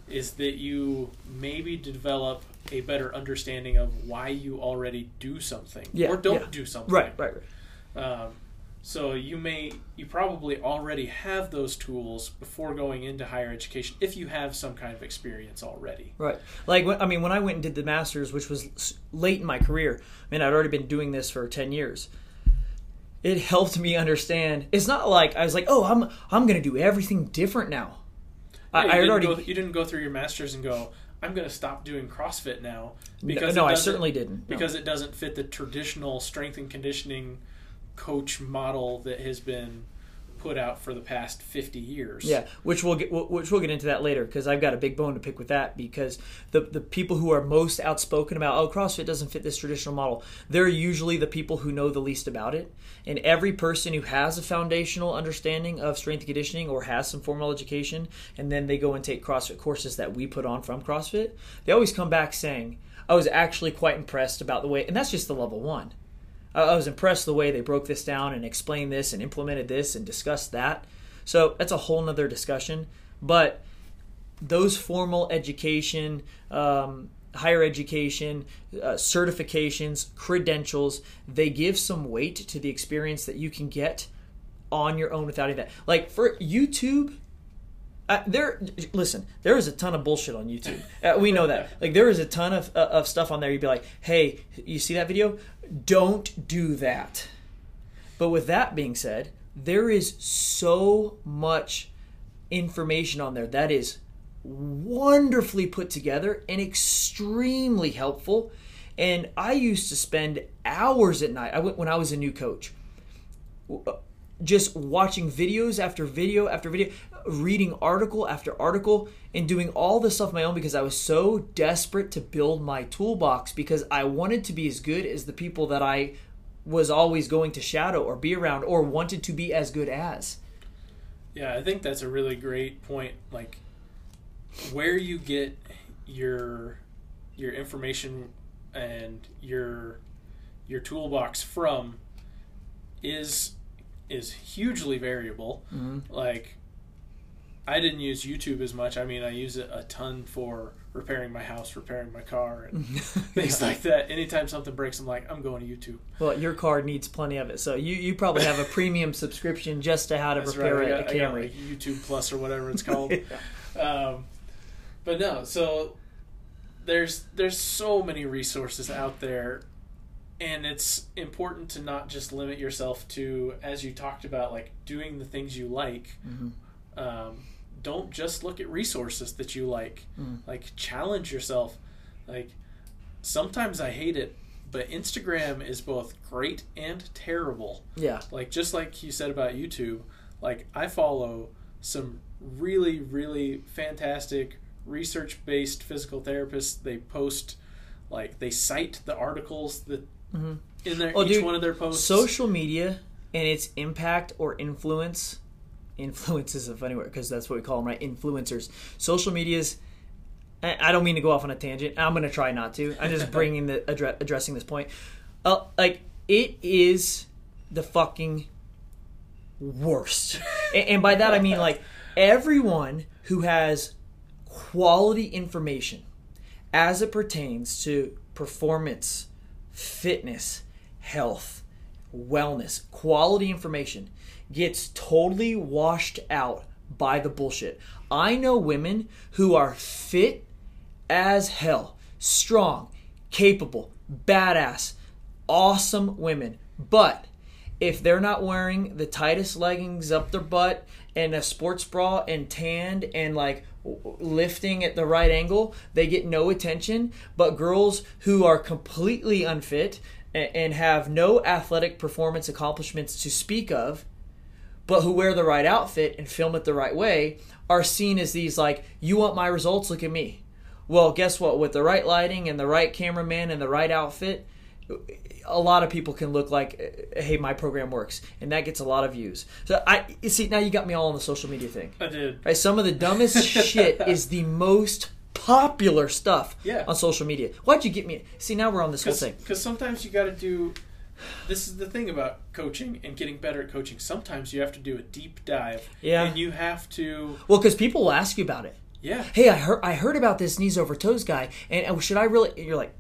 is that you maybe develop a better understanding of why you already do something Yeah, or don't yeah. do something. Right, right, right. Um, so you may, you probably already have those tools before going into higher education if you have some kind of experience already. Right. Like, when, I mean, when I went and did the master's, which was late in my career, I mean, I'd already been doing this for 10 years. It helped me understand. It's not like I was like, oh, I'm I'm going to do everything different now. I, Yeah, I you, had didn't already. go, you didn't go through your master's and go, I'm going to stop doing CrossFit now because no, it I certainly didn't. No. because it doesn't fit the traditional strength and conditioning coach model that has been put out for the past 50 years. Yeah, which we'll get which we'll get into that later because I've got a big bone to pick with that because the the people who are most outspoken about oh CrossFit doesn't fit this traditional model, they're usually the people who know the least about it. And every person who has a foundational understanding of strength conditioning or has some formal education and then they go and take CrossFit courses that we put on from CrossFit, they always come back saying, "I was actually quite impressed about the way." And that's just the level 1. I was impressed the way they broke this down and explained this and implemented this and discussed that. So that's a whole nother discussion. But those formal education, um, higher education, uh, certifications, credentials, they give some weight to the experience that you can get on your own without any that. Like for YouTube, uh, there, listen. There is a ton of bullshit on YouTube. Uh, we know that. Like there is a ton of uh, of stuff on there. You'd be like, "Hey, you see that video? Don't do that." But with that being said, there is so much information on there that is wonderfully put together and extremely helpful. And I used to spend hours at night. I went when I was a new coach just watching videos after video after video, reading article after article, and doing all this stuff my own because I was so desperate to build my toolbox because I wanted to be as good as the people that I was always going to shadow or be around or wanted to be as good as. Yeah, I think that's a really great point. Like where you get your your information and your your toolbox from is is hugely variable. Mm-hmm. Like, I didn't use YouTube as much. I mean, I use it a ton for repairing my house, repairing my car, and things like that. Anytime something breaks, I'm like, I'm going to YouTube. Well, your car needs plenty of it, so you, you probably have a premium subscription just to how to That's repair right. A Camry. like YouTube Plus or whatever it's called. um, but no, so there's there's so many resources out there, and it's important to not just limit yourself to, as you talked about, like doing the things you like. Mhm. Um, don't just look at resources that you like. Mm. Like challenge yourself. Like sometimes I hate it, but Instagram is both great and terrible Yeah, like just like you said about YouTube, like I follow some really really fantastic research based physical therapists. They post like they cite the articles that Mhm. in their Oh, each dude, one of their posts. social media and its impact or influence. Influence is a funny word because that's what we call them, right? Influencers. Social media's. I I don't mean to go off on a tangent. I'm going to try not to. I'm just bringing the addre- addressing this point. Uh, like it is the fucking worst, and, and by that I mean like everyone who has quality information as it pertains to performance, fitness, health, wellness, quality information gets totally washed out by the bullshit. I know women who are fit as hell, strong, capable, badass, awesome women, but if they're not wearing the tightest leggings up their butt and a sports bra and tanned and like lifting at the right angle, they get no attention. But girls who are completely unfit and have no athletic performance accomplishments to speak of, but who wear the right outfit and film it the right way, are seen as these like, you want my results? Look at me. Well, guess what? With the right lighting and the right cameraman and the right outfit, a lot of people can look like, eh, hey, my program works, and that gets a lot of views. So I you see now you got me all on the social media thing. I did. Right? Some of the dumbest shit is the most popular stuff Yeah. on social media. Why'd you get me? See now we're on this whole thing. Because sometimes you got to do. This is the thing about coaching and getting better at coaching. Sometimes you have to do a deep dive. Yeah. And you have to. Well, because people will ask you about it. Yeah. Hey, I heard I heard about this knees over toes guy, and should I really? and You're like,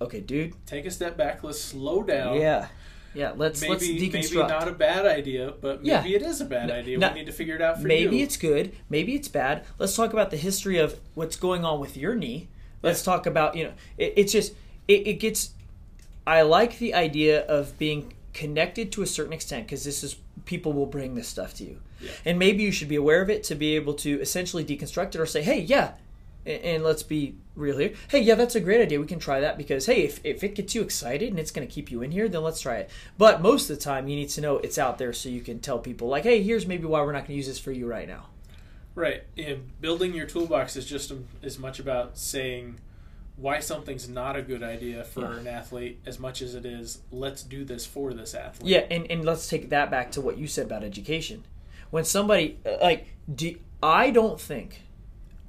okay, dude. Take a step back. Let's slow down. Yeah, yeah. Let's let's Maybe, maybe not a bad idea, but Yeah. maybe it is a bad idea. no- we need to figure it out for maybe you. Maybe it's good maybe it's bad let's talk about the history of what's going on with your knee let's talk about you know it, it's just it, it gets i like the idea of being connected to a certain extent because this is people will bring this stuff to you Yeah. and maybe you should be aware of it to be able to essentially deconstruct it or say hey yeah and, and let's be real here hey yeah that's a great idea we can try that because hey if, if it gets you excited and it's going to keep you in here then let's try it but most of the time you need to know it's out there so you can tell people like hey here's maybe why we're not going to use this for you right now Right. And building your toolbox is just as much about saying why something's not a good idea for Yeah. an athlete as much as it is let's do this for this athlete. Yeah, and, and let's take that back to what you said about education. When somebody uh, like, do, I don't think,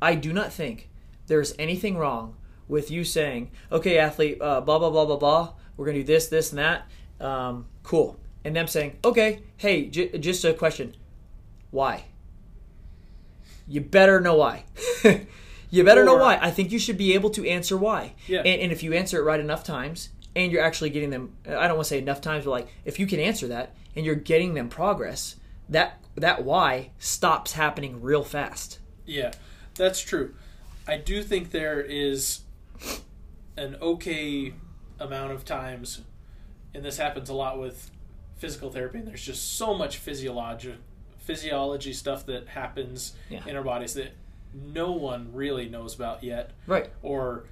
I do not think there's anything wrong with you saying, okay, athlete, uh, blah blah blah blah blah, we're gonna do this, this, and that. Um, cool, and them saying, okay, hey, j- just a question, why? You better know why. you better know why. I think you should be able to answer why. Yeah. And, and if you answer it right enough times, and you're actually getting them, I don't want to say enough times, but like if you can answer that and you're getting them progress, that that why stops happening real fast. Yeah, that's true. I do think there is an okay amount of times, and this happens a lot with physical therapy, and there's just so much physiology, physiology stuff that happens Yeah. in our bodies that no one really knows about yet. Right. or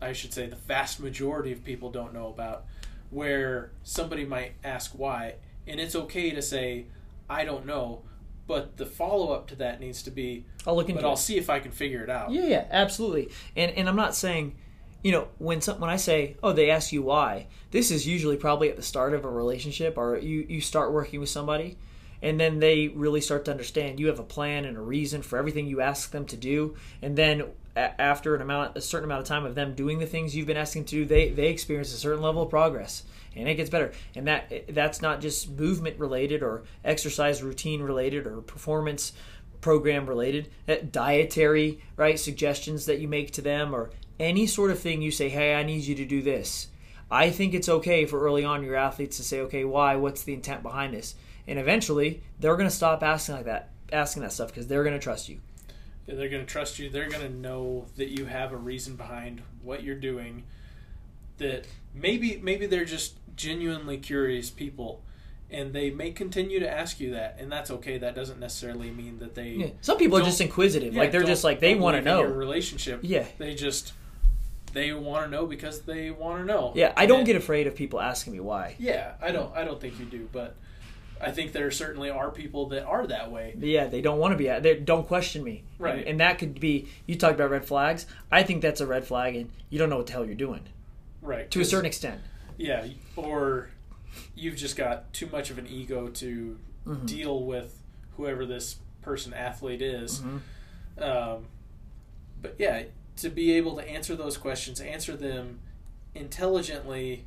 I should say the vast majority of people don't know about, where somebody might ask why, and it's okay to say, I don't know, but the follow up to that needs to be, I'll look into but I'll see if I can figure it out. Yeah, yeah, absolutely. And and I'm not saying, you know, when some, when I say, oh, they ask you why, this is usually probably at the start of a relationship, or you you start working with somebody, and then they really start to understand you have a plan and a reason for everything you ask them to do, and then after an amount, a certain amount of time of them doing the things you've been asking to do, they they experience a certain level of progress, and it gets better. And that that's not just movement related or exercise routine related or performance program related, uh, dietary right suggestions that you make to them or any sort of thing you say, hey, I need you to do this. I think it's okay for early on your athletes to say, okay, why? What's the intent behind this? And eventually, they're going to stop asking like that, asking that stuff because they're going to trust you. They're going to trust you. They're going to know that you have a reason behind what you're doing. That maybe maybe they're just genuinely curious people, and they may continue to ask you that, and that's okay. That doesn't necessarily mean that they. Yeah. Some people are just inquisitive. yeah, like they're just like they want to know Your relationship. Yeah. They just they want to know because they want to know. Yeah, I don't And- get afraid of people asking me why. Yeah, I don't. I don't think you do, but I think there certainly are people that are that way. Yeah, they don't want to be. They don't question me. Right. And, and that could be. You talked about red flags. I think that's a red flag, and you don't know what the hell you're doing Right. to a certain extent. Yeah, or you've just got too much of an ego to Mm-hmm. deal with whoever this person athlete is. Mm-hmm. Um, but yeah, to be able to answer those questions, answer them intelligently,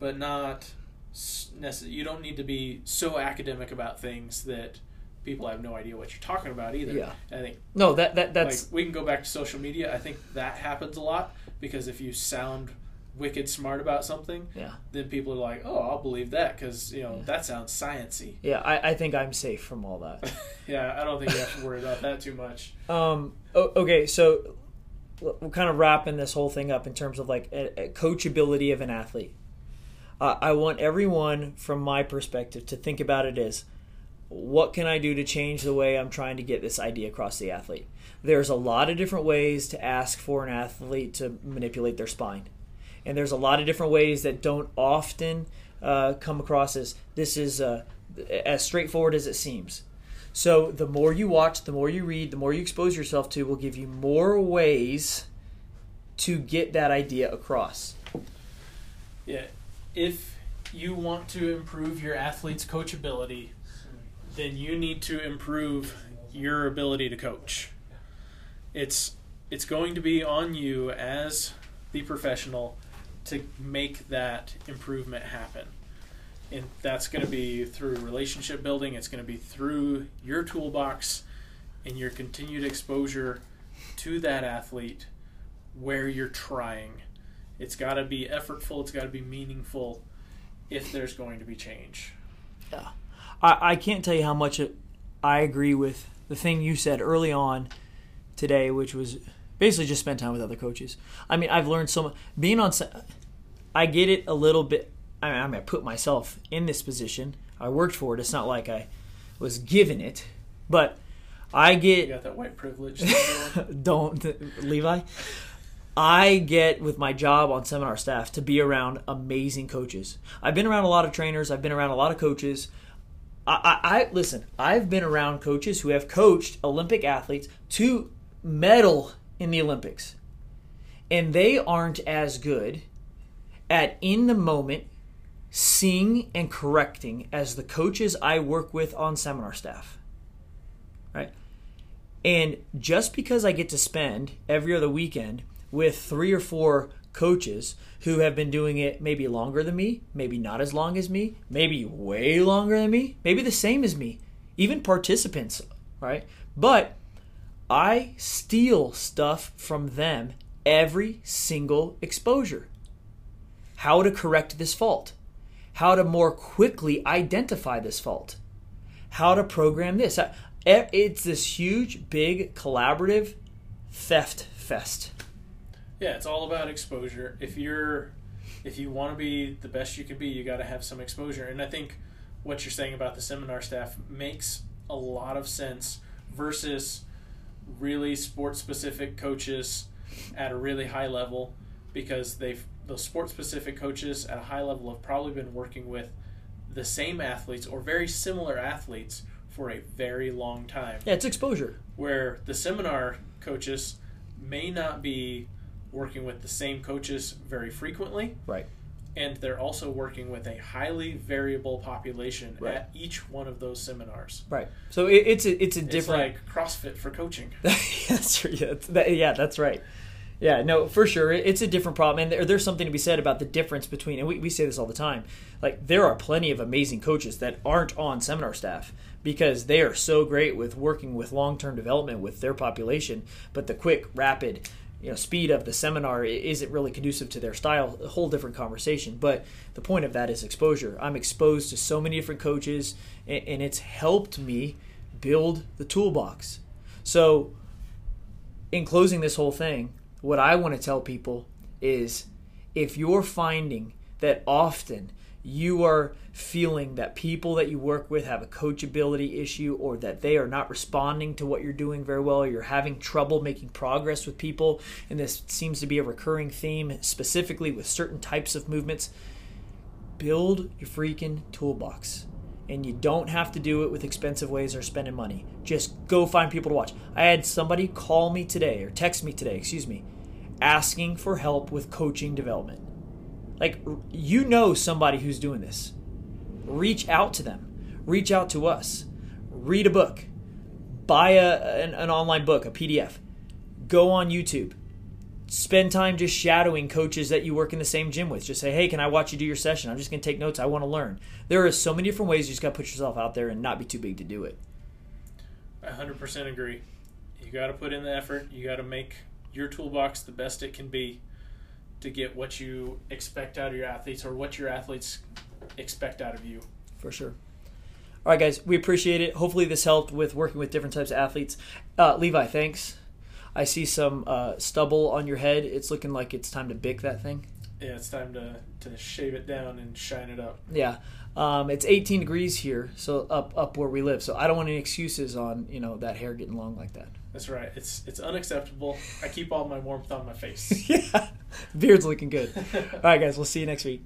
but not You don't need to be so academic about things that people have no idea what you're talking about either. Yeah. I think No, that that that's like we can go back to social media. I think that happens a lot because if you sound wicked smart about something, yeah. then people are like, "Oh, I'll believe that because you know that sounds sciency." Yeah, I, I think I'm safe from all that. yeah, I don't think you have to worry about that too much. Um, okay, so we're kind of wrapping this whole thing up in terms of like a, a coachability of an athlete. I want everyone, from my perspective, to think about it as what can I do to change the way I'm trying to get this idea across the athlete? There's a lot of different ways to ask for an athlete to manipulate their spine. And there's a lot of different ways that don't often uh, come across as this is uh, as straightforward as it seems. So the more you watch, the more you read, the more you expose yourself to will give you more ways to get that idea across. Yeah, if you want to improve your athlete's coachability, then you need to improve your ability to coach. It's it's going to be on you as the professional to make that improvement happen. And that's going to be through relationship building, it's going to be through your toolbox and your continued exposure to that athlete where you're trying. It's got to be effortful, it's got to be meaningful if there's going to be change. I, I can't tell you how much it, I agree with the thing you said early on today, which was basically just spend time with other coaches. I mean, I've learned so much. Being on, se- I get it a little bit. I mean, I, mean, I put myself in this position. I worked for it. It's not like I was given it, but I You get got that white privilege. don't Levi. I get with my job on seminar staff to be around amazing coaches. I've been around a lot of trainers. I've been around a lot of coaches. I, I, I listen. I've been around coaches who have coached Olympic athletes to medal in the Olympics, and they aren't as good at in the moment seeing and correcting as the coaches I work with on seminar staff. Right? And just because I get to spend every other weekend with three or four coaches who have been doing it maybe longer than me, maybe not as long as me, maybe way longer than me, maybe the same as me, even participants, right? But I steal stuff from them every single exposure. How to correct this fault, how to more quickly identify this fault, how to program this. It's this huge, big, collaborative theft fest. Yeah, it's all about exposure. If you're if you want to be the best you can be, you got to have some exposure. And I think what you're saying about the seminar staff makes a lot of sense versus really sports specific coaches at a really high level because they've those sports specific coaches at a high level have probably been working with the same athletes or very similar athletes for a very long time Yeah, it's exposure. where the seminar coaches may not be working with the same coaches very frequently Right. and they're also working with a highly variable population Right. at each one of those seminars. Right. So it, it's a, it's a It's different. like CrossFit for coaching. that's. Yeah, that's, that, yeah, that's right. Yeah, no, for sure. It- It's a different problem. And there, there's something to be said about the difference between, and we, we say this all the time, like there are plenty of amazing coaches that aren't on seminar staff because they are so great with working with long term development with their population, but the quick, rapid, you know, speed of the seminar isn't really conducive to their style. A whole different conversation. But the point of that is exposure. I'm exposed to so many different coaches, and, and it's helped me build the toolbox. So in closing this whole thing, what I want to tell people is if you're finding that often you are feeling that people that you work with have a coachability issue or that they are not responding to what you're doing very well, or you're having trouble making progress with people, and this seems to be a recurring theme, specifically with certain types of movements, build your freaking toolbox. And you don't have to do it with expensive ways or spending money. Just go find people to watch. I had somebody call me today or text me today, excuse me, asking for help with coaching development. Like, you know somebody who's doing this. Reach out to them, reach out to us, read a book, buy a, an, an online book, a PDF, go on YouTube, spend time just shadowing coaches that you work in the same gym with. Just say, hey, can I watch you do your session? I'm just going to take notes. I want to learn. There are so many different ways you just got to put yourself out there and not be too big to do it. I 100% agree. You got to put in the effort. You got to make your toolbox the best it can be to get what you expect out of your athletes or what your athletes expect out of you. For sure. All right, guys, we appreciate it. Hopefully, this helped with working with different types of athletes. Uh, Levi, thanks. I see some uh, stubble on your head. It's looking like it's time to bick that thing. Yeah, it's time to, to shave it down and shine it up. Yeah, um, it's 18 degrees here, so up up where we live. So I don't want any excuses on you know that hair getting long like that. That's right. It's it's unacceptable. I keep all my warmth on my face. yeah, beard's looking good. All right, guys, we'll see you next week.